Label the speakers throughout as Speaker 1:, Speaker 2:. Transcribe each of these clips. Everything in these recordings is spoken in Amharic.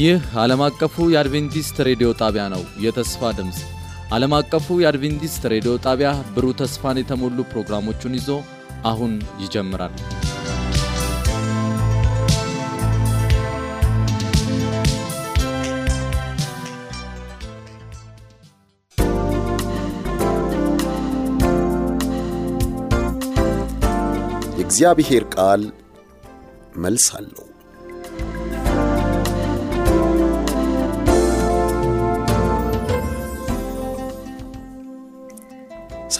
Speaker 1: ይህ ዓለም አቀፉ የአድቬንቲስት ሬዲዮ ጣቢያ ነው። የተስፋ ድምፅ ዓለም አቀፉ የአድቬንቲስት ሬዲዮ ጣቢያ ብሩህ ተስፋን የተሞሉ ፕሮግራሞቹን ይዞ አሁን ይጀምራል።
Speaker 2: የእግዚአብሔር ቃል መልስ አለው።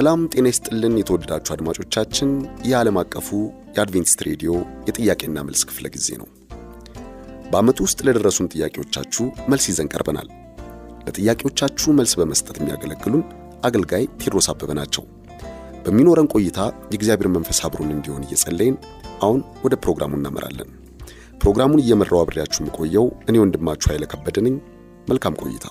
Speaker 2: ሰላም ጤና ይስጥልን። የተወደዳችሁ አድማጮቻችን የዓለም አቀፉ የአድቬንቲስት ሬዲዮ የጥያቄና መልስ ክፍለ ጊዜ ነው። በዓመቱ ውስጥ ለደረሱን ጥያቄዎቻችሁ መልስ ይዘን ቀርበናል። ለጥያቄዎቻችሁ መልስ በመስጠት የሚያገለግሉን አገልጋይ ቴድሮስ አበበ ናቸው። በሚኖረን ቆይታ የእግዚአብሔር መንፈስ አብሮን እንዲሆን እየጸለይን አሁን ወደ ፕሮግራሙ እናመራለን። ፕሮግራሙን እየመራው አብሬያችሁ የምቆየው እኔ ወንድማችሁ ኃይለ ከበደ ነኝ። መልካም ቆይታ።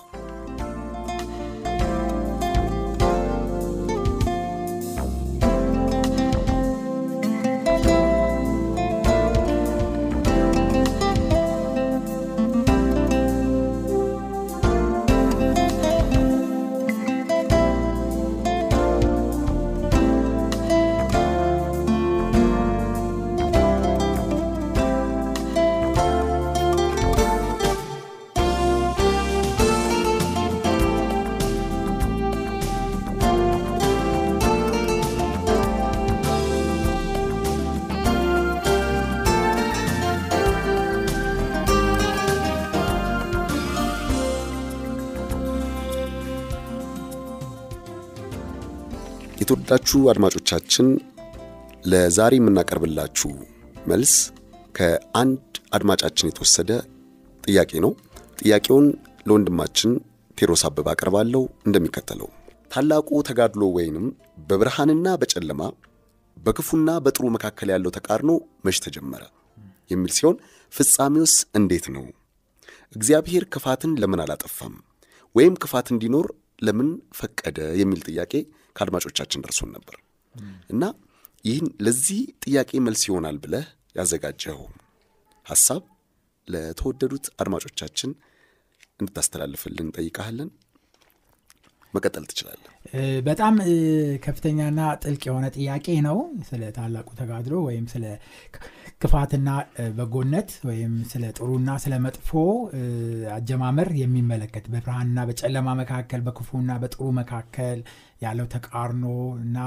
Speaker 2: የተወደዳችሁ አድማጮቻችን ለዛሬ የምናቀርብላችሁ መልስ ከአንድ አድማጫችን የተወሰደ ጥያቄ ነው። ጥያቄውን ለወንድማችን ቴዎድሮስ አበበ አቀርባለሁ እንደሚከተለው። ታላቁ ተጋድሎ ወይንም በብርሃንና በጨለማ በክፉና በጥሩ መካከል ያለው ተቃርኖ መች ተጀመረ የሚል ሲሆን ፍጻሜውስ እንዴት ነው? እግዚአብሔር ክፋትን ለምን አላጠፋም? ወይም ክፋት እንዲኖር ለምን ፈቀደ? የሚል ጥያቄ ከአድማጮቻችን ደርሶን ነበር እና ይህን ለዚህ ጥያቄ መልስ ይሆናል ብለህ ያዘጋጀኸው ሐሳብ ለተወደዱት አድማጮቻችን እንድታስተላልፍልን እንጠይቃለን። መቀጠል ትችላለህ።
Speaker 3: በጣም ከፍተኛና ጥልቅ የሆነ ጥያቄ ነው። ስለ ታላቁ ተጋድሎ ወይም ስለ ክፋትና በጎነት ወይም ስለ ጥሩና ስለ መጥፎ አጀማመር የሚመለከት በብርሃንና በጨለማ መካከል በክፉና በጥሩ መካከል ያለው ተቃርኖ እና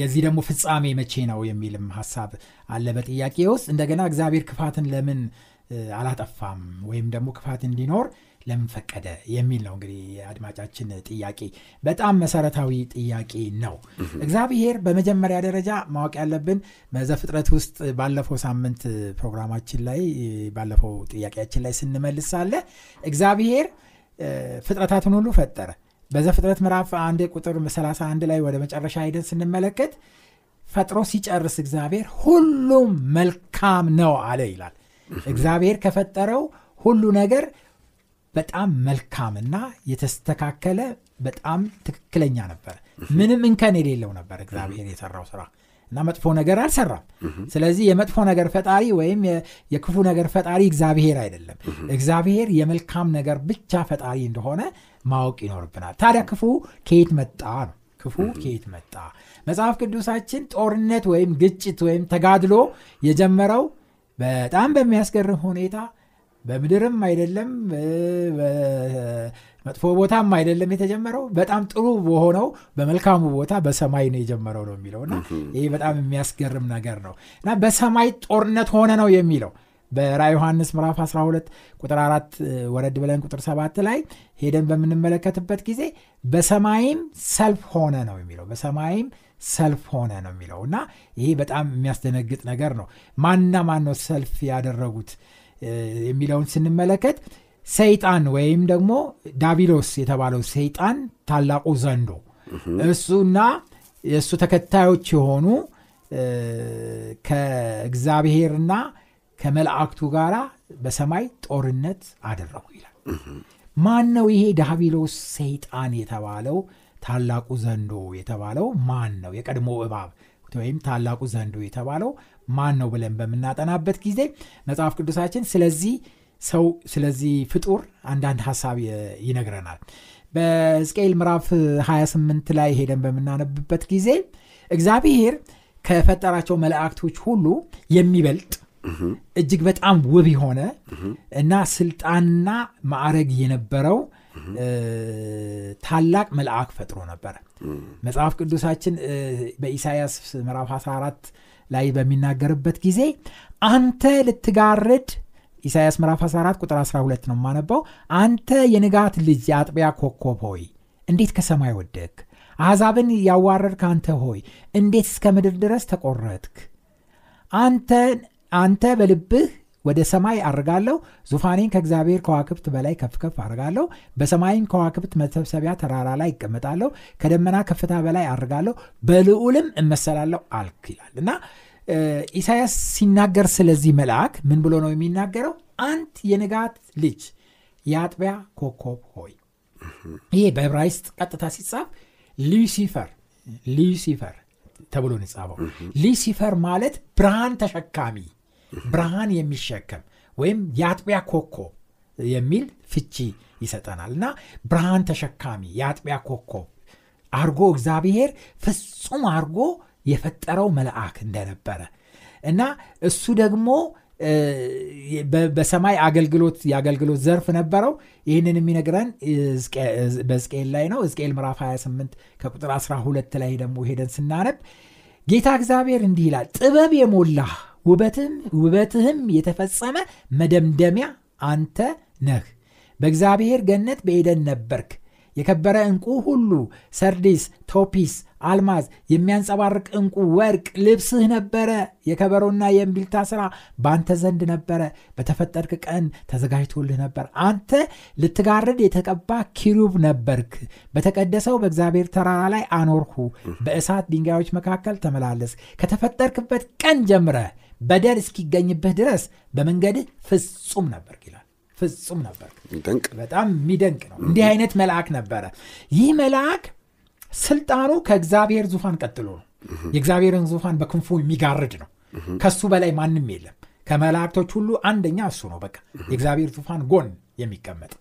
Speaker 3: የዚህ ደግሞ ፍጻሜ መቼ ነው የሚልም ሀሳብ አለ በጥያቄ ውስጥ። እንደገና እግዚአብሔር ክፋትን ለምን አላጠፋም ወይም ደግሞ ክፋት እንዲኖር ለምን ፈቀደ የሚል ነው እንግዲህ የአድማጫችን ጥያቄ። በጣም መሰረታዊ ጥያቄ ነው። እግዚአብሔር በመጀመሪያ ደረጃ ማወቅ ያለብን በዘፍጥረት ውስጥ ባለፈው ሳምንት ፕሮግራማችን ላይ ባለፈው ጥያቄያችን ላይ ስንመልስ ሳለ እግዚአብሔር ፍጥረታትን ሁሉ ፈጠረ። በዘፍጥረት ምዕራፍ አንድ ቁጥር 31 ላይ ወደ መጨረሻ ሄደን ስንመለከት ፈጥሮ ሲጨርስ እግዚአብሔር ሁሉም መልካም ነው አለ ይላል። እግዚአብሔር ከፈጠረው ሁሉ ነገር በጣም መልካምና የተስተካከለ በጣም ትክክለኛ ነበር። ምንም እንከን የሌለው ነበር እግዚአብሔር የሰራው ስራ እና መጥፎ ነገር አልሰራም። ስለዚህ የመጥፎ ነገር ፈጣሪ ወይም የክፉ ነገር ፈጣሪ እግዚአብሔር አይደለም። እግዚአብሔር የመልካም ነገር ብቻ ፈጣሪ እንደሆነ ማወቅ ይኖርብናል። ታዲያ ክፉ ከየት መጣ ነው? ክፉ ከየት መጣ? መጽሐፍ ቅዱሳችን ጦርነት ወይም ግጭት ወይም ተጋድሎ የጀመረው በጣም በሚያስገርም ሁኔታ በምድርም አይደለም መጥፎ ቦታም አይደለም የተጀመረው። በጣም ጥሩ በሆነው በመልካሙ ቦታ በሰማይ ነው የጀመረው ነው የሚለው እና ይህ በጣም የሚያስገርም ነገር ነው እና በሰማይ ጦርነት ሆነ ነው የሚለው። በራ ዮሐንስ ምዕራፍ 12 ቁጥር 4 ወረድ ብለን ቁጥር 7 ላይ ሄደን በምንመለከትበት ጊዜ በሰማይም ሰልፍ ሆነ ነው የሚለው። በሰማይም ሰልፍ ሆነ ነው የሚለው እና ይሄ በጣም የሚያስደነግጥ ነገር ነው። ማንና ማን ነው ሰልፍ ያደረጉት የሚለውን ስንመለከት ሰይጣን ወይም ደግሞ ዳቢሎስ የተባለው ሰይጣን ታላቁ ዘንዶ እሱና የእሱ ተከታዮች የሆኑ ከእግዚአብሔርና ከመላእክቱ ጋር በሰማይ ጦርነት አደረጉ ይላል። ማን ነው ይሄ ዳቢሎስ ሰይጣን የተባለው ታላቁ ዘንዶ የተባለው ማን ነው? የቀድሞ እባብ ወይም ታላቁ ዘንዶ የተባለው ማን ነው ብለን በምናጠናበት ጊዜ መጽሐፍ ቅዱሳችን ስለዚህ ሰው ስለዚህ ፍጡር አንዳንድ ሀሳብ ይነግረናል። በሕዝቅኤል ምዕራፍ 28 ላይ ሄደን በምናነብበት ጊዜ እግዚአብሔር ከፈጠራቸው መላእክቶች ሁሉ የሚበልጥ እጅግ በጣም ውብ የሆነ እና ስልጣንና ማዕረግ የነበረው ታላቅ መልአክ ፈጥሮ ነበረ መጽሐፍ ቅዱሳችን በኢሳያስ ምዕራፍ 14 ላይ በሚናገርበት ጊዜ አንተ ልትጋርድ ኢሳያስ ምዕራፍ 14 ቁጥር 12 ነው የማነባው አንተ የንጋት ልጅ የአጥቢያ ኮከብ ሆይ እንዴት ከሰማይ ወደክ አሕዛብን ያዋረድክ አንተ ሆይ እንዴት እስከ ምድር ድረስ ተቆረጥክ? አንተ በልብህ ወደ ሰማይ አርጋለሁ። ዙፋኔን ከእግዚአብሔር ከዋክብት በላይ ከፍ ከፍ አርጋለሁ። በሰማይም ከዋክብት መሰብሰቢያ ተራራ ላይ ይቀመጣለሁ ከደመና ከፍታ በላይ አርጋለሁ። በልዑልም እመሰላለሁ አልክ ይላል። እና ኢሳያስ ሲናገር ስለዚህ መልአክ ምን ብሎ ነው የሚናገረው? አንት የንጋት ልጅ የአጥቢያ ኮከብ ሆይ። ይሄ በዕብራይስጥ ቀጥታ ሲጻፍ ሉሲፈር ሉሲፈር ተብሎ ነው የጻፈው ሉሲፈር ማለት ብርሃን ተሸካሚ ብርሃን የሚሸከም ወይም የአጥቢያ ኮከብ የሚል ፍቺ ይሰጠናል። እና ብርሃን ተሸካሚ የአጥቢያ ኮከብ አርጎ እግዚአብሔር ፍጹም አርጎ የፈጠረው መልአክ እንደነበረ እና እሱ ደግሞ በሰማይ አገልግሎት የአገልግሎት ዘርፍ ነበረው። ይህንን የሚነግረን በዝቅኤል ላይ ነው። ዝቅኤል ምዕራፍ 28 ከቁጥር 12 ላይ ደግሞ ሄደን ስናነብ ጌታ እግዚአብሔር እንዲህ ይላል ጥበብ የሞላህ ውበትህም የተፈጸመ መደምደሚያ አንተ ነህ። በእግዚአብሔር ገነት በኤደን ነበርክ። የከበረ ዕንቁ ሁሉ ሰርዲስ ቶፒስ አልማዝ የሚያንጸባርቅ ዕንቁ ወርቅ ልብስህ ነበረ። የከበሮና የእምቢልታ ሥራ በአንተ ዘንድ ነበረ። በተፈጠርክ ቀን ተዘጋጅቶልህ ነበር። አንተ ልትጋርድ የተቀባ ኪሩብ ነበርክ። በተቀደሰው በእግዚአብሔር ተራራ ላይ አኖርሁ። በእሳት ድንጋዮች መካከል ተመላለስ ከተፈጠርክበት ቀን ጀምረ በደል እስኪገኝብህ ድረስ በመንገድህ ፍጹም ነበር ይላል። ፍጹም ነበር በጣም የሚደንቅ ነው። እንዲህ አይነት መልአክ ነበረ። ይህ መልአክ ስልጣኑ ከእግዚአብሔር ዙፋን ቀጥሎ ነው። የእግዚአብሔርን ዙፋን በክንፉ የሚጋርድ ነው። ከሱ በላይ ማንም የለም። ከመላእክቶች ሁሉ አንደኛ እሱ ነው። በቃ የእግዚአብሔር ዙፋን ጎን የሚቀመጥ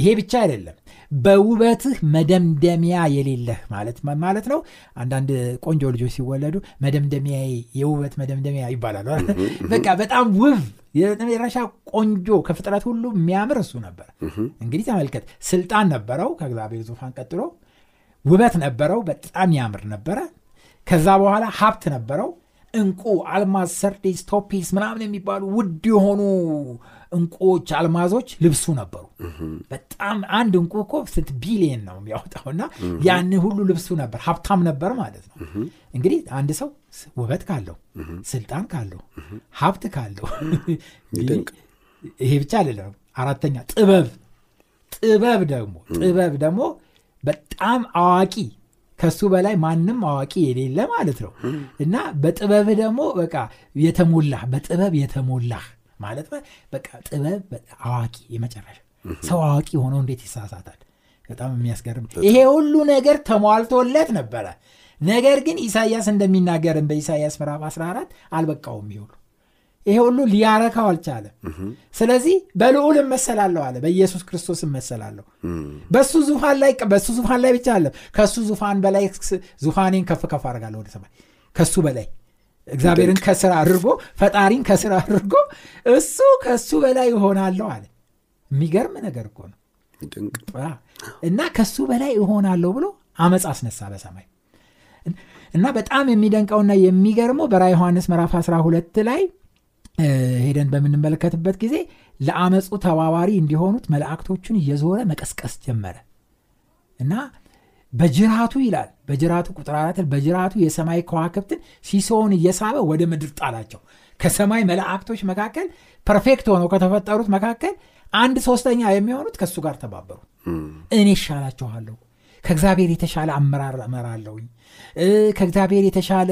Speaker 3: ይሄ ብቻ አይደለም። በውበትህ መደምደሚያ የሌለህ ማለት ማለት ነው። አንዳንድ ቆንጆ ልጆች ሲወለዱ መደምደሚያ የውበት መደምደሚያ ይባላሉ በቃ በጣም ውብ የመጨረሻ ቆንጆ ከፍጥረት ሁሉ የሚያምር እሱ ነበር። እንግዲህ ተመልከት ስልጣን ነበረው ከእግዚአብሔር ዙፋን ቀጥሎ። ውበት ነበረው በጣም ያምር ነበረ። ከዛ በኋላ ሀብት ነበረው እንቁ አልማዝ ሰርዴስ ቶፒስ ምናምን የሚባሉ ውድ የሆኑ እንቁዎች አልማዞች ልብሱ ነበሩ። በጣም አንድ እንቁ እኮ ስንት ቢሊየን ነው የሚያወጣው እና ያን ሁሉ ልብሱ ነበር ሀብታም ነበር ማለት ነው። እንግዲህ አንድ ሰው ውበት ካለው ስልጣን ካለው ሀብት ካለው ይሄ ብቻ አይደለም። አራተኛ ጥበብ ጥበብ ደግሞ ጥበብ ደግሞ በጣም አዋቂ ከሱ በላይ ማንም አዋቂ የሌለ ማለት ነው። እና በጥበብህ ደግሞ በቃ የተሞላህ በጥበብ የተሞላህ ማለት በቃ ጥበብ አዋቂ የመጨረሻ ሰው አዋቂ ሆኖ እንዴት ይሳሳታል? በጣም የሚያስገርም። ይሄ ሁሉ ነገር ተሟልቶለት ነበረ። ነገር ግን ኢሳያስ እንደሚናገርን በኢሳያስ ምዕራፍ 14 አልበቃውም ይሁሉ ይሄ ሁሉ ሊያረካው አልቻለም። ስለዚህ በልዑል እመሰላለሁ አለ በኢየሱስ ክርስቶስ እመሰላለሁ። በሱ ዙፋን ላይ በሱ ዙፋን ላይ ብቻ አለም ከሱ ዙፋን በላይ ዙፋኔን ከፍ ከፍ አድርጋለሁ ወደ ሰማይ። ከሱ በላይ እግዚአብሔርን ከስራ አድርጎ ፈጣሪን ከስራ አድርጎ እሱ ከሱ በላይ እሆናለሁ አለ። የሚገርም ነገር እኮ ነው። እና ከሱ በላይ እሆናለሁ ብሎ አመፅ አስነሳ በሰማይ። እና በጣም የሚደንቀውና የሚገርመው በራ ዮሐንስ ምዕራፍ 12 ላይ ሄደን በምንመለከትበት ጊዜ ለአመፁ ተባባሪ እንዲሆኑት መላእክቶቹን እየዞረ መቀስቀስ ጀመረ። እና በጅራቱ ይላል በጅራቱ ቁጥር አራት በጅራቱ የሰማይ ከዋክብትን ሲሶውን እየሳበ ወደ ምድር ጣላቸው። ከሰማይ መላእክቶች መካከል perfect ሆነው ከተፈጠሩት መካከል አንድ ሶስተኛ የሚሆኑት ከእሱ ጋር ተባበሩ እኔ ይሻላችኋለሁ ከእግዚአብሔር የተሻለ አመራር እመራለሁኝ ከእግዚአብሔር የተሻለ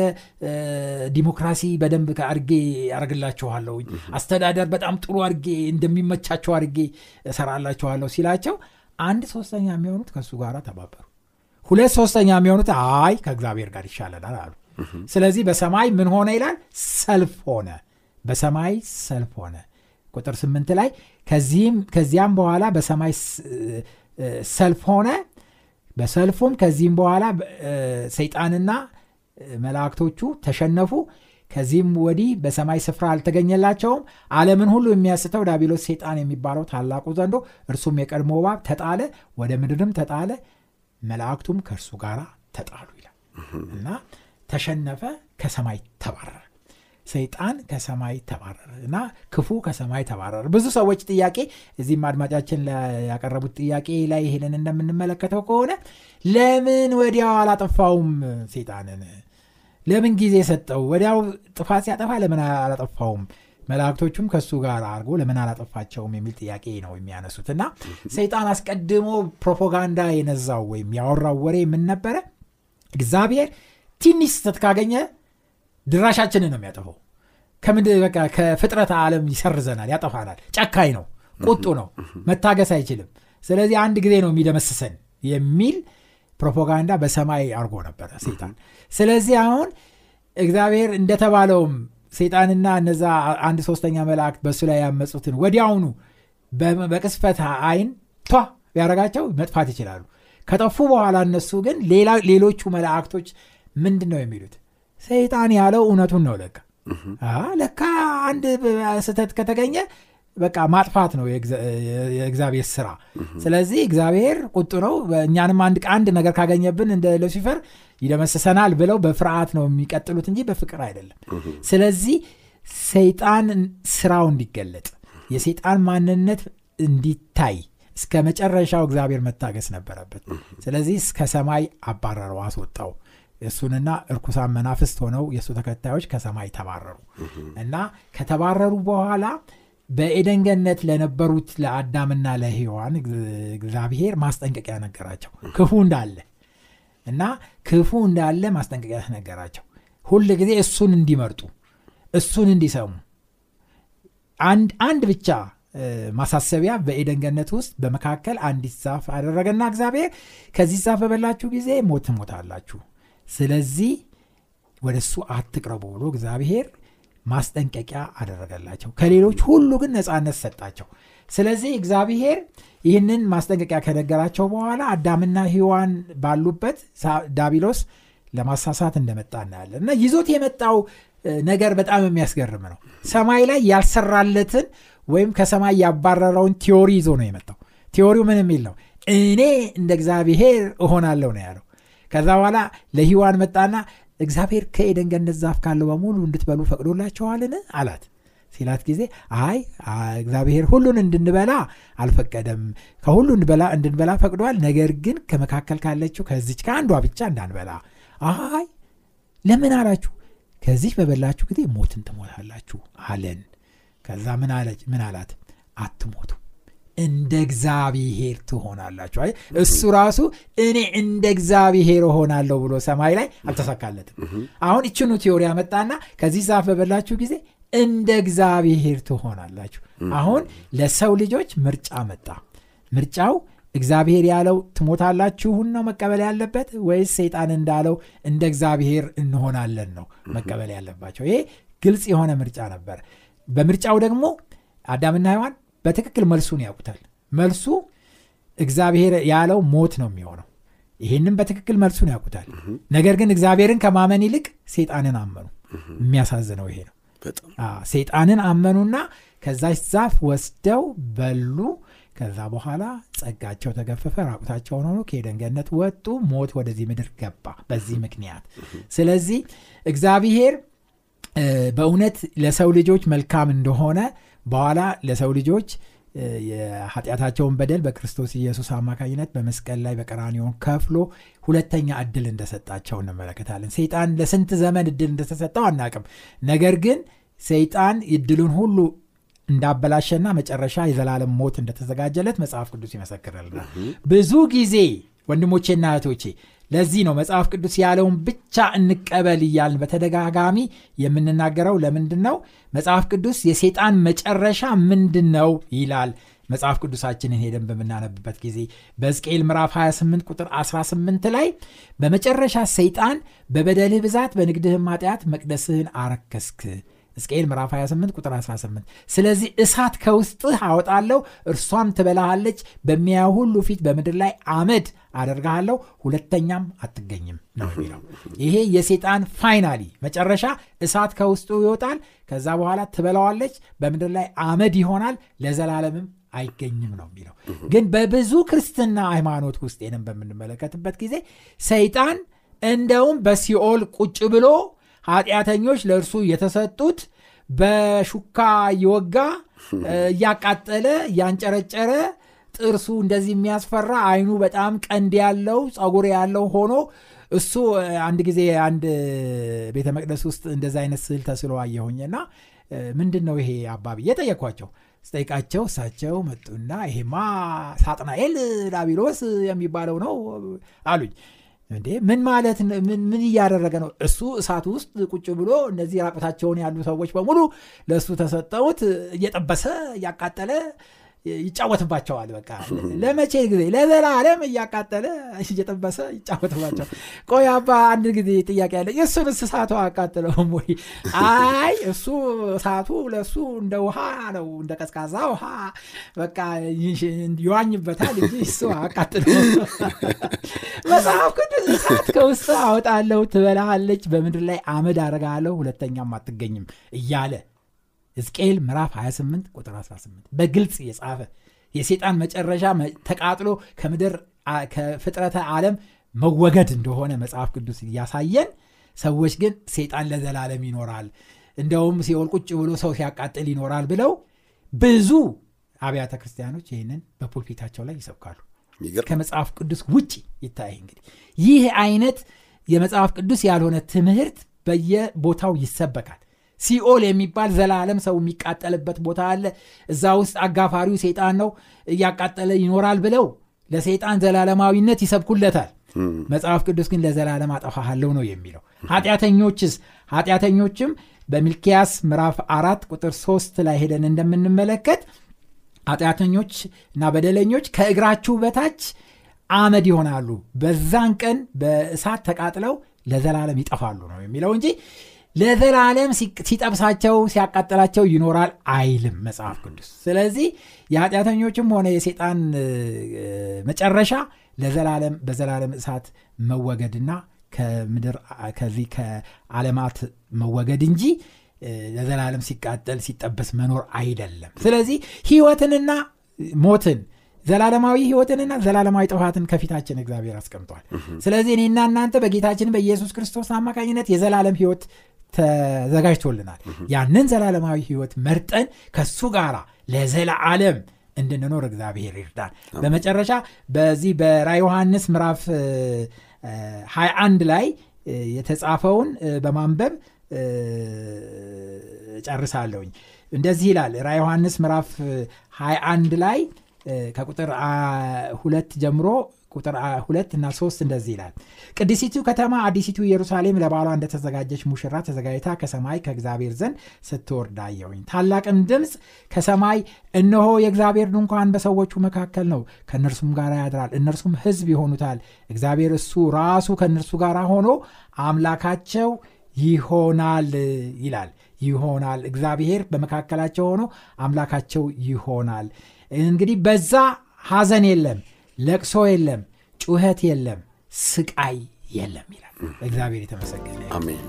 Speaker 3: ዲሞክራሲ በደንብ አርጌ ያደርግላችኋለሁኝ አስተዳደር በጣም ጥሩ አርጌ እንደሚመቻቸው አርጌ እሰራላችኋለሁ ሲላቸው አንድ ሶስተኛ የሚሆኑት ከእሱ ጋር ተባበሩ። ሁለት ሶስተኛ የሚሆኑት አይ ከእግዚአብሔር ጋር ይሻለናል አሉ። ስለዚህ በሰማይ ምን ሆነ ይላል? ሰልፍ ሆነ። በሰማይ ሰልፍ ሆነ። ቁጥር ስምንት ላይ ከዚያም በኋላ በሰማይ ሰልፍ ሆነ በሰልፉም ከዚህም በኋላ ሰይጣንና መላእክቶቹ ተሸነፉ። ከዚህም ወዲህ በሰማይ ስፍራ አልተገኘላቸውም። ዓለምን ሁሉ የሚያስተው ዳቢሎስ ሰይጣን የሚባለው ታላቁ ዘንዶ እርሱም የቀድሞ እባብ ተጣለ ወደ ምድርም ተጣለ መላእክቱም ከእርሱ ጋር ተጣሉ ይላል። እና ተሸነፈ ከሰማይ ተባረረ ሰይጣን ከሰማይ ተባረረ እና ክፉ ከሰማይ ተባረረ። ብዙ ሰዎች ጥያቄ እዚህም አድማጫችን ያቀረቡት ጥያቄ ላይ ይሄንን እንደምንመለከተው ከሆነ ለምን ወዲያው አላጠፋውም ሰይጣንን? ለምን ጊዜ ሰጠው? ወዲያው ጥፋት ሲያጠፋ ለምን አላጠፋውም? መላእክቶቹም ከእሱ ጋር አድርጎ ለምን አላጠፋቸውም የሚል ጥያቄ ነው የሚያነሱት እና ሰይጣን አስቀድሞ ፕሮፓጋንዳ የነዛው ወይም ያወራው ወሬ ምን ነበረ? እግዚአብሔር ትንሽ ስተት ካገኘ ድራሻችንን ነው የሚያጠፈው በቃ ከፍጥረት ዓለም ይሰርዘናል ያጠፋናል። ጨካኝ ነው ቁጡ ነው መታገስ አይችልም። ስለዚህ አንድ ጊዜ ነው የሚደመስሰን የሚል ፕሮፓጋንዳ በሰማይ አርጎ ነበረ ሴጣን ስለዚህ አሁን እግዚአብሔር እንደተባለውም ሴጣንና እነዛ አንድ ሶስተኛ መላእክት በእሱ ላይ ያመፁትን ወዲያውኑ በቅስፈት አይን ቷ ቢያደረጋቸው መጥፋት ይችላሉ። ከጠፉ በኋላ እነሱ ግን ሌሎቹ መላእክቶች ምንድን ነው የሚሉት ሰይጣን ያለው እውነቱን ነው ለካ። ለካ አንድ ስህተት ከተገኘ በቃ ማጥፋት ነው የእግዚአብሔር ስራ። ስለዚህ እግዚአብሔር ቁጡ ነው። እኛንም አንድ ነገር ካገኘብን እንደ ሉሲፈር ይደመስሰናል ብለው በፍርሃት ነው የሚቀጥሉት እንጂ በፍቅር አይደለም። ስለዚህ ሰይጣን ስራው እንዲገለጥ የሰይጣን ማንነት እንዲታይ እስከ መጨረሻው እግዚአብሔር መታገስ ነበረበት። ስለዚህ እስከ ሰማይ አባረረው አስወጣው እሱንና እርኩሳን መናፍስት ሆነው የእሱ ተከታዮች ከሰማይ ተባረሩ። እና ከተባረሩ በኋላ በኤደን ገነት ለነበሩት ለአዳምና ለሔዋን እግዚአብሔር ማስጠንቀቂያ ነገራቸው። ክፉ እንዳለ እና ክፉ እንዳለ ማስጠንቀቂያ ነገራቸው። ሁል ጊዜ እሱን እንዲመርጡ እሱን እንዲሰሙ። አንድ ብቻ ማሳሰቢያ በኤደን ገነት ውስጥ በመካከል አንዲት ዛፍ አደረገና እግዚአብሔር ከዚህ ዛፍ በበላችሁ ጊዜ ሞት ትሞታላችሁ ስለዚህ ወደ እሱ አትቅረቡ ብሎ እግዚአብሔር ማስጠንቀቂያ አደረገላቸው። ከሌሎች ሁሉ ግን ነፃነት ሰጣቸው። ስለዚህ እግዚአብሔር ይህንን ማስጠንቀቂያ ከነገራቸው በኋላ አዳምና ሔዋን ባሉበት ዳቢሎስ ለማሳሳት እንደመጣ እናያለን። እና ይዞት የመጣው ነገር በጣም የሚያስገርም ነው። ሰማይ ላይ ያልሰራለትን ወይም ከሰማይ ያባረረውን ቲዮሪ ይዞ ነው የመጣው። ቲዮሪው ምን የሚል ነው እኔ እንደ እግዚአብሔር እሆናለሁ ነው ያለው ከዛ በኋላ ለሂዋን መጣና እግዚአብሔር ከኤደን ገነት ዛፍ ካለው በሙሉ እንድትበሉ ፈቅዶላቸዋልን አላት። ሲላት ጊዜ አይ እግዚአብሔር ሁሉን እንድንበላ አልፈቀደም። ከሁሉ እንድንበላ ፈቅዷል። ነገር ግን ከመካከል ካለችው ከዚች ከአንዷ ብቻ እንዳንበላ. አይ ለምን አላችሁ? ከዚህ በበላችሁ ጊዜ ሞትን ትሞታላችሁ አለን. ከዛ ምን አላት? አትሞቱ እንደ እግዚአብሔር ትሆናላችሁ። እሱ ራሱ እኔ እንደ እግዚአብሔር እሆናለሁ ብሎ ሰማይ ላይ አልተሳካለትም። አሁን ይችኑ ቲዮሪ ያመጣና ከዚህ ዛፍ በበላችሁ ጊዜ እንደ እግዚአብሔር ትሆናላችሁ። አሁን ለሰው ልጆች ምርጫ መጣ። ምርጫው እግዚአብሔር ያለው ትሞታላችሁን ነው መቀበል ያለበት ወይስ ሰይጣን እንዳለው እንደ እግዚአብሔር እንሆናለን ነው መቀበል ያለባቸው? ይሄ ግልጽ የሆነ ምርጫ ነበር። በምርጫው ደግሞ አዳምና ሔዋን በትክክል መልሱን ያውቁታል። መልሱ እግዚአብሔር ያለው ሞት ነው የሚሆነው። ይህንም በትክክል መልሱን ያውቁታል። ነገር ግን እግዚአብሔርን ከማመን ይልቅ ሴጣንን አመኑ። የሚያሳዝነው ይሄ ነው። ሴጣንን አመኑና ከዛች ዛፍ ወስደው በሉ። ከዛ በኋላ ጸጋቸው ተገፈፈ ራቁታቸውን ሆኖ ከኤደን ገነት ወጡ። ሞት ወደዚህ ምድር ገባ በዚህ ምክንያት። ስለዚህ እግዚአብሔር በእውነት ለሰው ልጆች መልካም እንደሆነ በኋላ ለሰው ልጆች የኃጢአታቸውን በደል በክርስቶስ ኢየሱስ አማካኝነት በመስቀል ላይ በቀራኒዮን ከፍሎ ሁለተኛ እድል እንደሰጣቸው እንመለከታለን። ሰይጣን ለስንት ዘመን እድል እንደተሰጠው አናቅም። ነገር ግን ሰይጣን እድሉን ሁሉ እንዳበላሸና መጨረሻ የዘላለም ሞት እንደተዘጋጀለት መጽሐፍ ቅዱስ ይመሰክርልናል። ብዙ ጊዜ ወንድሞቼና እህቶቼ ለዚህ ነው መጽሐፍ ቅዱስ ያለውን ብቻ እንቀበል እያልን በተደጋጋሚ የምንናገረው። ለምንድን ነው መጽሐፍ ቅዱስ የሴጣን መጨረሻ ምንድን ነው ይላል። መጽሐፍ ቅዱሳችንን ሄደን በምናነብበት ጊዜ በሕዝቅኤል ምዕራፍ 28 ቁጥር 18 ላይ በመጨረሻ ሰይጣን በበደልህ ብዛት በንግድህም ኃጢአት መቅደስህን አረከስክ ሕዝቅኤል ምዕራፍ 28 ቁጥር 18 ስለዚህ እሳት ከውስጥህ አወጣለሁ እርሷም ትበላሃለች በሚያዩ ሁሉ ፊት በምድር ላይ አመድ አደርግሃለሁ ሁለተኛም አትገኝም ነው የሚለው። ይሄ የሴጣን finally መጨረሻ እሳት ከውስጡ ይወጣል ከዛ በኋላ ትበላዋለች በምድር ላይ አመድ ይሆናል ለዘላለምም አይገኝም ነው የሚለው። ግን በብዙ ክርስትና ሃይማኖት ውስጥ ይህንም በምንመለከትበት ጊዜ ሰይጣን እንደውም በሲኦል ቁጭ ብሎ ኃጢአተኞች ለእርሱ የተሰጡት በሹካ እየወጋ እያቃጠለ እያንጨረጨረ ጥርሱ እንደዚህ የሚያስፈራ አይኑ በጣም ቀንድ ያለው ጸጉር ያለው ሆኖ እሱ አንድ ጊዜ አንድ ቤተ መቅደስ ውስጥ እንደዚ አይነት ስዕል ተስሎ አየሁኝና ምንድን ነው ይሄ አባቢ እየጠየኳቸው ስጠይቃቸው እሳቸው መጡና ይሄማ ሳጥናኤል ዳቢሎስ የሚባለው ነው አሉኝ እንዴ? ምን ማለት ምን እያደረገ ነው? እሱ እሳት ውስጥ ቁጭ ብሎ እነዚህ ራቁታቸውን ያሉ ሰዎች በሙሉ ለእሱ ተሰጠውት እየጠበሰ እያቃጠለ ይጫወትባቸዋል በቃ። ለመቼ ጊዜ? ለዘላለም እያቃጠለ እየጠበሰ ይጫወትባቸው ቆይ አባ አንድ ጊዜ ጥያቄ ያለ እሱን እሳቱ አቃጥለውም ወይ? አይ እሱ እሳቱ ለእሱ እንደ ውሃ ነው እንደ ቀዝቃዛ ውሃ በቃ ይዋኝበታል እንጂ እሱ አቃጥለው መጽሐፍ ቅዱስ እሳት ከውስጥ አወጣለሁ ትበላሃለች በምድር ላይ አመድ አረጋለሁ ሁለተኛም አትገኝም እያለ ሕዝቅኤል ምዕራፍ 28 ቁጥር 18 በግልጽ የጻፈ የሴጣን መጨረሻ ተቃጥሎ ከምድር ከፍጥረተ ዓለም መወገድ እንደሆነ መጽሐፍ ቅዱስ እያሳየን ሰዎች ግን ሴጣን ለዘላለም ይኖራል እንደውም ሲኦል ቁጭ ብሎ ሰው ሲያቃጥል ይኖራል ብለው ብዙ አብያተ ክርስቲያኖች ይህንን በፑልፒታቸው ላይ ይሰብካሉ። ከመጽሐፍ ቅዱስ ውጭ ይታይ እንግዲህ ይህ አይነት የመጽሐፍ ቅዱስ ያልሆነ ትምህርት በየቦታው ይሰበካል ሲኦል የሚባል ዘላለም ሰው የሚቃጠልበት ቦታ አለ። እዛ ውስጥ አጋፋሪው ሴጣን ነው እያቃጠለ ይኖራል ብለው ለሰይጣን ዘላለማዊነት ይሰብኩለታል። መጽሐፍ ቅዱስ ግን ለዘላለም አጠፋሃለሁ ነው የሚለው። ኃጢአተኞችስ? ኃጢአተኞችም በሚልኪያስ ምዕራፍ አራት ቁጥር ሶስት ላይ ሄደን እንደምንመለከት ኃጢአተኞች እና በደለኞች ከእግራችሁ በታች አመድ ይሆናሉ። በዛን ቀን በእሳት ተቃጥለው ለዘላለም ይጠፋሉ ነው የሚለው እንጂ ለዘላለም ሲጠብሳቸው ሲያቃጥላቸው ይኖራል አይልም መጽሐፍ ቅዱስ። ስለዚህ የኃጢአተኞችም ሆነ የሴጣን መጨረሻ ለዘላለም በዘላለም እሳት መወገድና ከምድር ከዚህ ከዓለማት መወገድ እንጂ ለዘላለም ሲቃጠል ሲጠበስ መኖር አይደለም። ስለዚህ ህይወትንና ሞትን ዘላለማዊ ህይወትንና ዘላለማዊ ጥፋትን ከፊታችን እግዚአብሔር አስቀምጧል። ስለዚህ እኔና እናንተ በጌታችን በኢየሱስ ክርስቶስ አማካኝነት የዘላለም ህይወት ተዘጋጅቶልናል። ያንን ዘላለማዊ ህይወት መርጠን ከሱ ጋር ለዘላለም እንድንኖር እግዚአብሔር ይርዳል በመጨረሻ በዚህ በራ ዮሐንስ ምዕራፍ 21 ላይ የተጻፈውን በማንበብ ጨርሳለሁኝ እንደዚህ ይላል ራ ዮሐንስ ምዕራፍ 21 ላይ ከቁጥር ሁለት ጀምሮ ቁጥር ሁለት እና ሶስት እንደዚህ ይላል። ቅድሲቱ ከተማ አዲሲቱ ኢየሩሳሌም ለባሏ እንደተዘጋጀች ሙሽራ ተዘጋጅታ ከሰማይ ከእግዚአብሔር ዘንድ ስትወርድ ታላቅም ድምፅ ከሰማይ እነሆ የእግዚአብሔር ድንኳን በሰዎቹ መካከል ነው ከእነርሱም ጋር ያድራል እነርሱም ህዝብ ይሆኑታል። እግዚአብሔር እሱ ራሱ ከእነርሱ ጋር ሆኖ አምላካቸው ይሆናል ይላል። ይሆናል። እግዚአብሔር በመካከላቸው ሆኖ አምላካቸው ይሆናል። እንግዲህ በዛ ሐዘን የለም ለቅሶ የለም ጩኸት የለም ስቃይ የለም ይላል። እግዚአብሔር የተመሰገነ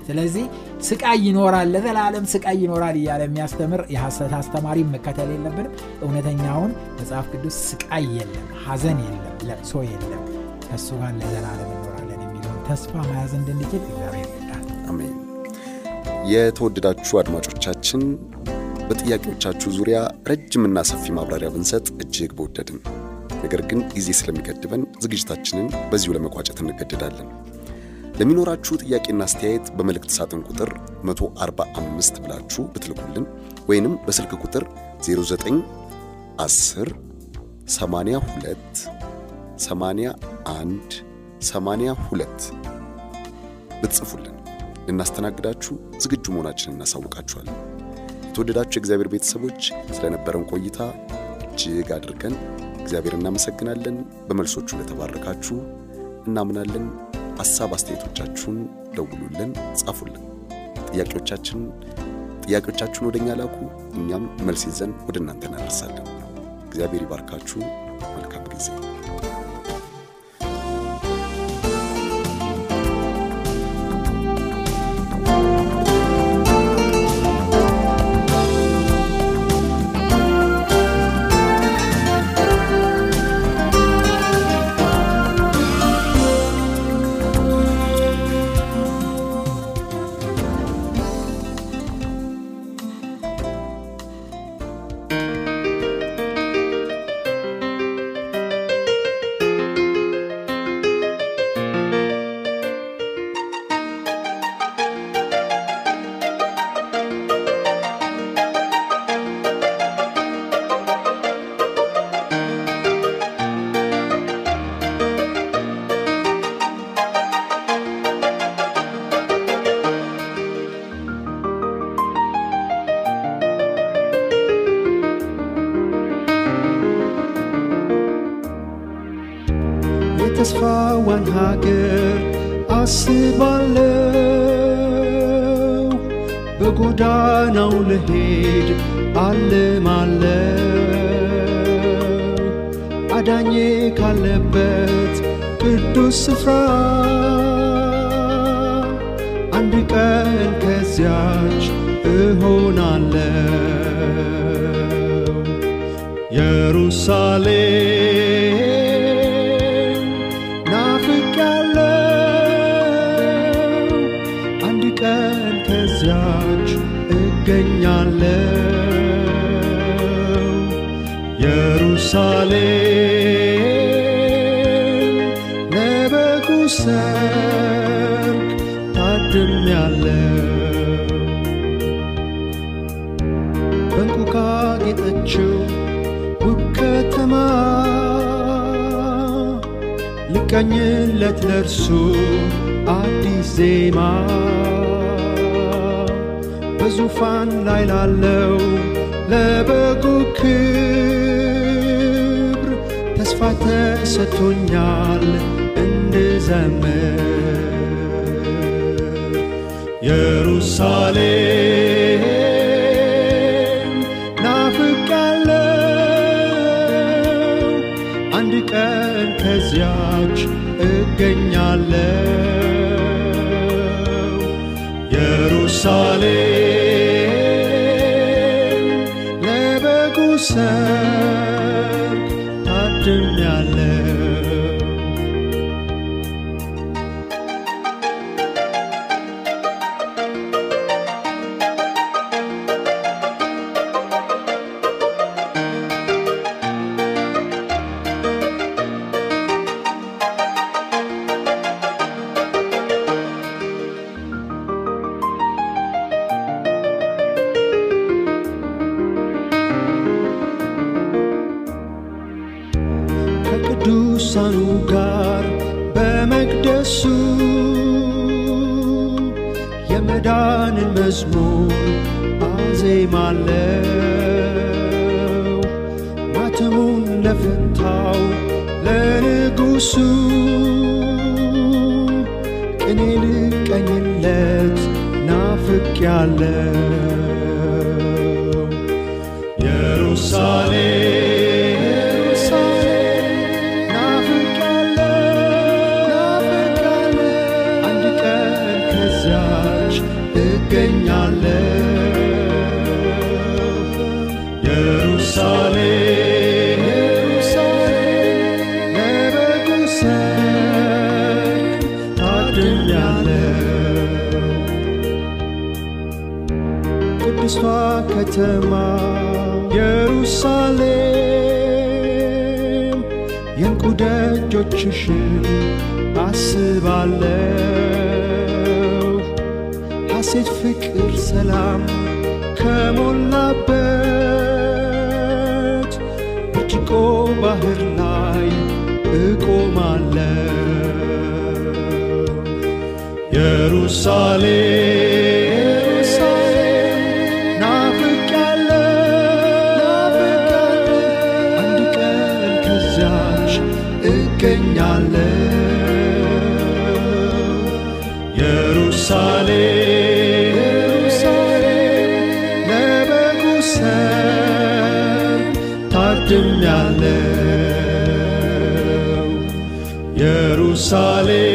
Speaker 3: ስለዚህ ስቃይ ይኖራል ለዘላለም ስቃይ ይኖራል እያለ የሚያስተምር የሐሰት አስተማሪ መከተል የለብንም። እውነተኛውን መጽሐፍ ቅዱስ ስቃይ የለም ሐዘን የለም ለቅሶ የለም ከእሱ ጋር ለዘላለም እኖራለን የሚለውን ተስፋ መያዝ እንድንችል እግዚአብሔር ይርዳል
Speaker 2: አሜን። የተወደዳችሁ አድማጮቻችን በጥያቄዎቻችሁ ዙሪያ ረጅምና ሰፊ ማብራሪያ ብንሰጥ እጅግ በወደድን ነገር ግን ጊዜ ስለሚገድበን ዝግጅታችንን በዚሁ ለመቋጨት እንገደዳለን። ለሚኖራችሁ ጥያቄና አስተያየት በመልእክት ሳጥን ቁጥር 145 ብላችሁ ብትልኩልን ወይንም በስልክ ቁጥር 09 10 82 81 82 ብትጽፉልን ልናስተናግዳችሁ ዝግጁ መሆናችንን እናሳውቃችኋለን። የተወደዳችሁ የእግዚአብሔር ቤተሰቦች ስለነበረን ቆይታ እጅግ አድርገን እግዚአብሔር እናመሰግናለን በመልሶቹ ለተባረካችሁ እናምናለን ሐሳብ አስተያየቶቻችሁን ደውሉልን ጻፉልን ጥያቄዎቻችን ጥያቄዎቻችሁን ወደ እኛ ላኩ። እኛም መልስ ይዘን ወደ እናንተ እናደርሳለን። እግዚአብሔር ይባርካችሁ። መልካም ጊዜ።
Speaker 4: ልሄድ አልማለው አዳኜ ካለበት ቅዱስ ስፍራ አንድ ቀን ከዚያች እሆናለው ኢየሩሳሌም እገኛለሁ ኢየሩሳሌም ለበጉ ሰርግ ታድሜያለሁ በእንቁ ካጌጠችው ውብ ከተማ ልቀኝለት ለእርሱ አዲስ ዜማ በዙፋን ላይ ላለው ለበጉ ክብር ተስፋ ተሰጥቶኛል እንድዘምር ኢየሩሳሌም ናፍቄያለሁ አንድ ቀን ከዚያች ጋር በመቅደሱ የመዳንን መዝሙር አዜማለው ማተሙን ለፈታው ለንጉሱ ቅኔ ልቀኝለት ናፍቄያለሁ። ኢየሩሳሌም ከተማ ኢየሩሳሌም የእንቁ ደጆችሽን አስባለሁ ሐሴት፣ ፍቅር፣ ሰላም ከሞላበት ብርጭቆ ባህር ላይ እቆማለሁ ኢየሩሳሌም ኢየሩሳሌም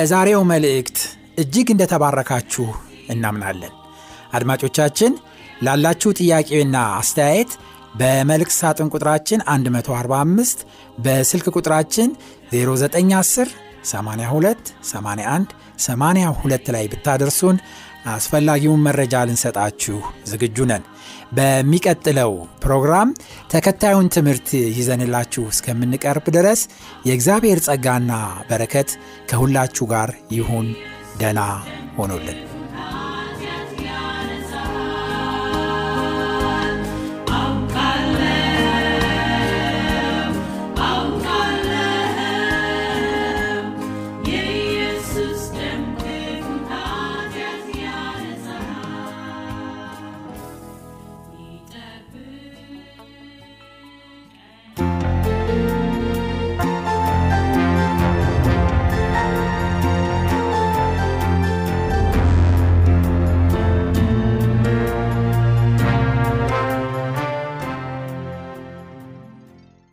Speaker 3: በዛሬው መልእክት እጅግ እንደተባረካችሁ እናምናለን። አድማጮቻችን ላላችሁ ጥያቄና አስተያየት በመልእክት ሳጥን ቁጥራችን 145 በስልክ ቁጥራችን 0910 82 81 82 ላይ ብታደርሱን አስፈላጊውን መረጃ ልንሰጣችሁ ዝግጁ ነን። በሚቀጥለው ፕሮግራም ተከታዩን ትምህርት ይዘንላችሁ እስከምንቀርብ ድረስ የእግዚአብሔር ጸጋና በረከት ከሁላችሁ ጋር ይሁን። ደና ሆኖልን